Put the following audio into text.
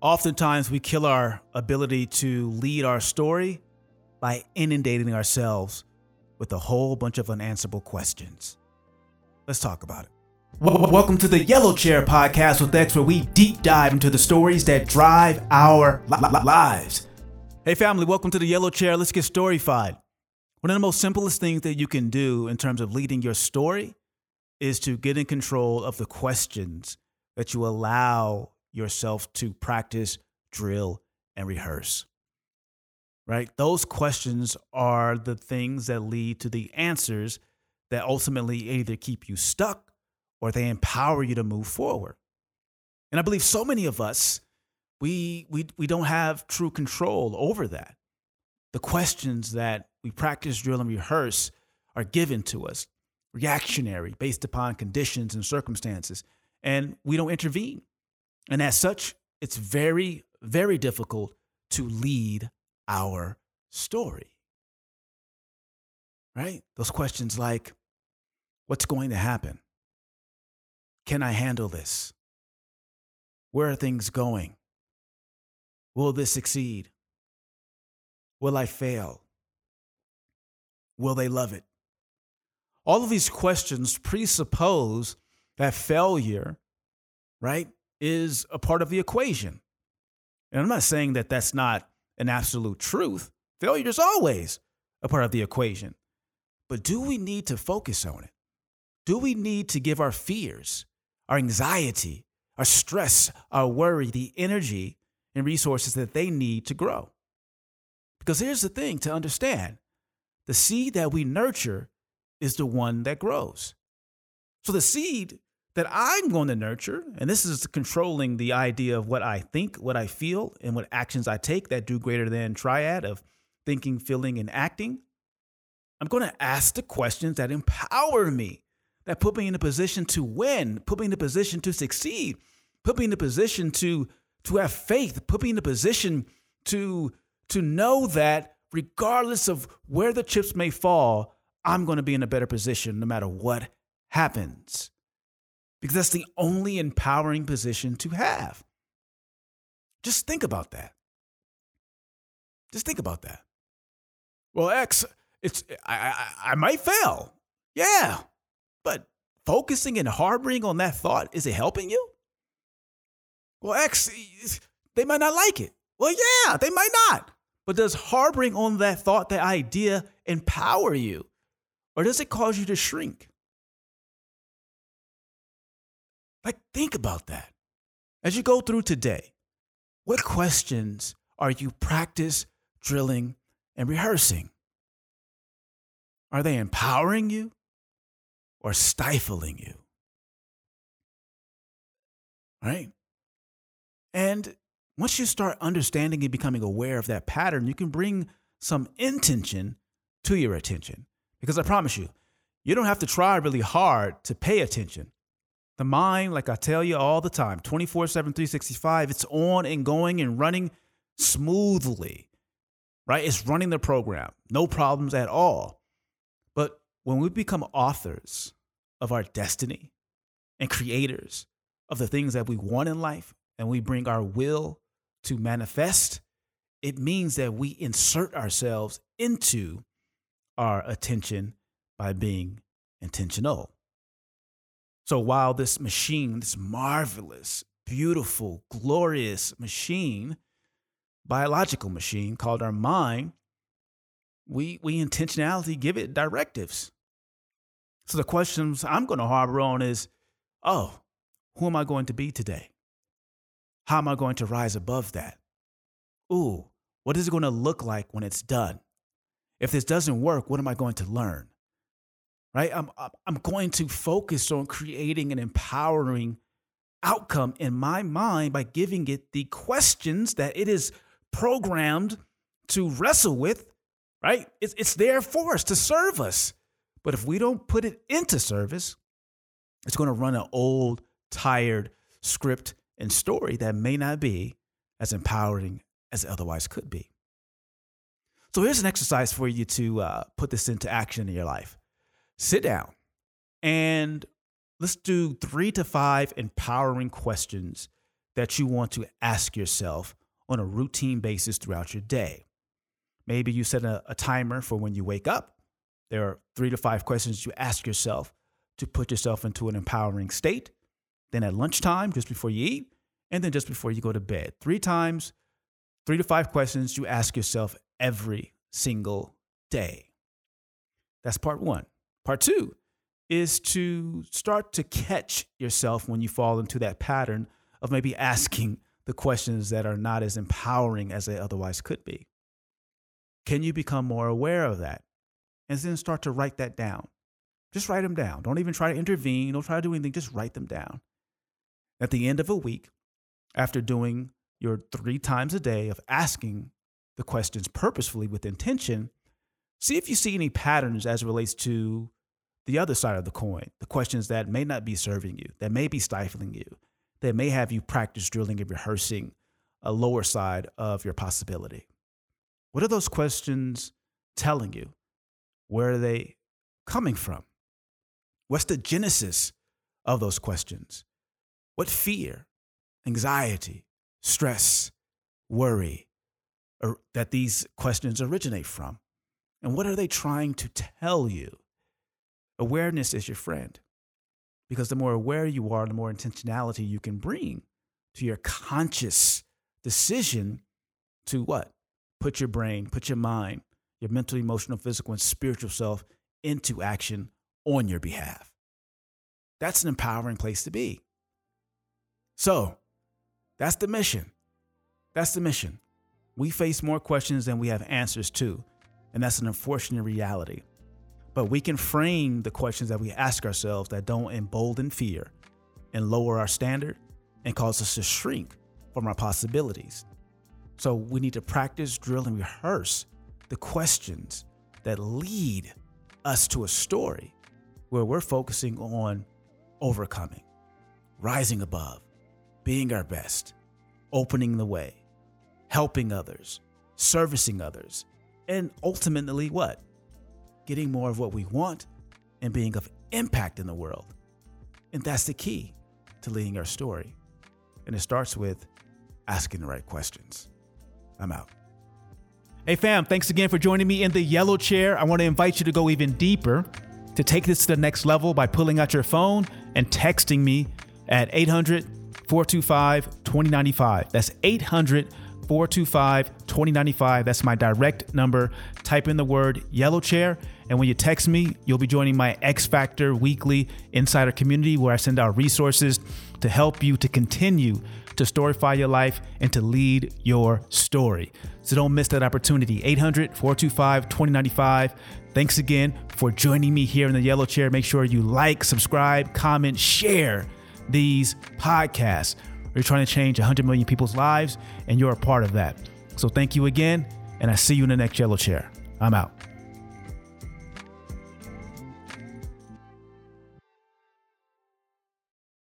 Oftentimes, we kill our ability to lead our story by inundating ourselves with a whole bunch of unanswerable questions. Let's talk about it. Welcome to the Yellow Chair podcast with X, where we deep dive into the stories that drive our li- li- lives. Hey, family, welcome to the Yellow Chair. Let's get storified. One of the most simplest things that you can do in terms of leading your story is to get in control of the questions that you allow yourself to practice, drill, and rehearse. Right? Those questions are the things that lead to the answers that ultimately either keep you stuck or they empower you to move forward. And I believe so many of us, we, we, we don't have true control over that. The questions that we practice, drill, and rehearse are given to us, reactionary, based upon conditions and circumstances, and we don't intervene. And as such, it's very, very difficult to lead our story. Right? Those questions like, what's going to happen? Can I handle this? Where are things going? Will this succeed? Will I fail? Will they love it? All of these questions presuppose that failure, right, is a part of the equation. And I'm not saying that that's not an absolute truth. Failure is always a part of the equation. But do we need to focus on it? Do we need to give our fears, our anxiety, our stress, our worry, the energy and resources that they need to grow? Because here's the thing to understand the seed that we nurture is the one that grows. So the seed that I'm going to nurture, and this is controlling the idea of what I think, what I feel, and what actions I take that do greater than triad of thinking, feeling, and acting. I'm going to ask the questions that empower me, that put me in a position to win, put me in a position to succeed, put me in a position to, to have faith, put me in a position to, to know that regardless of where the chips may fall, I'm going to be in a better position no matter what happens because that's the only empowering position to have. Just think about that. Just think about that. Well, X, it's I, I, I might fail. Yeah, but focusing and harboring on that thought is it helping you? Well, X, they might not like it. Well, yeah, they might not. But does harboring on that thought, that idea, empower you, or does it cause you to shrink? Think about that. As you go through today, what questions are you practice, drilling, and rehearsing? Are they empowering you or stifling you? Right? And once you start understanding and becoming aware of that pattern, you can bring some intention to your attention. Because I promise you, you don't have to try really hard to pay attention. The mind, like I tell you all the time, 24 7, 365, it's on and going and running smoothly, right? It's running the program, no problems at all. But when we become authors of our destiny and creators of the things that we want in life, and we bring our will to manifest, it means that we insert ourselves into our attention by being intentional. So while this machine, this marvelous, beautiful, glorious machine, biological machine called our mind, we, we intentionality give it directives. So the questions I'm going to harbor on is, oh, who am I going to be today? How am I going to rise above that? Ooh, what is it going to look like when it's done? If this doesn't work, what am I going to learn? Right? I'm, I'm going to focus on creating an empowering outcome in my mind by giving it the questions that it is programmed to wrestle with, right? It's, it's there for us to serve us. But if we don't put it into service, it's going to run an old, tired script and story that may not be as empowering as it otherwise could be. So here's an exercise for you to uh, put this into action in your life sit down and let's do three to five empowering questions that you want to ask yourself on a routine basis throughout your day. Maybe you set a, a timer for when you wake up. There are three to five questions you ask yourself to put yourself into an empowering state. Then at lunchtime, just before you eat, and then just before you go to bed. Three times, three to five questions you ask yourself every single day. That's part one. Part two is to start to catch yourself when you fall into that pattern of maybe asking the questions that are not as empowering as they otherwise could be. Can you become more aware of that? And then start to write that down. Just write them down. Don't even try to intervene. Don't try to do anything. Just write them down. At the end of a week, after doing your three times a day of asking the questions purposefully with intention, see if you see any patterns as it relates to the other side of the coin, the questions that may not be serving you, that may be stifling you, that may have you practice drilling and rehearsing a lower side of your possibility. What are those questions telling you? Where are they coming from? What's the genesis of those questions? What fear, anxiety, stress, worry or that these questions originate from? And what are they trying to tell you? Awareness is your friend because the more aware you are, the more intentionality you can bring to your conscious decision to what? Put your brain, put your mind, your mental, emotional, physical, and spiritual self into action on your behalf. That's an empowering place to be. So, that's the mission. That's the mission. We face more questions than we have answers to, and that's an unfortunate reality. But we can frame the questions that we ask ourselves that don't embolden fear and lower our standard and cause us to shrink from our possibilities. So we need to practice, drill, and rehearse the questions that lead us to a story where we're focusing on overcoming, rising above, being our best, opening the way, helping others, servicing others, and ultimately what? Getting more of what we want, and being of impact in the world. And that's the key to leading our story. And it starts with asking the right questions. I'm out. Hey, fam, thanks again for joining me in the yellow chair. I want to invite you to go even deeper, to take this to the next level by pulling out your phone and texting me at 800 425 2095. That's 800 425 2095. That's my direct number. Type in the word yellow chair and when you text me, you'll be joining my X Factor weekly insider community where I send out resources to help you to continue to storify your life and to lead your story. So don't miss that opportunity. 800 425 2095. Thanks again for joining me here in the yellow chair. Make sure you like, subscribe, comment, share these podcasts. We're trying to change 100 million people's lives, and you're a part of that. So thank you again, and I see you in the next yellow chair. I'm out.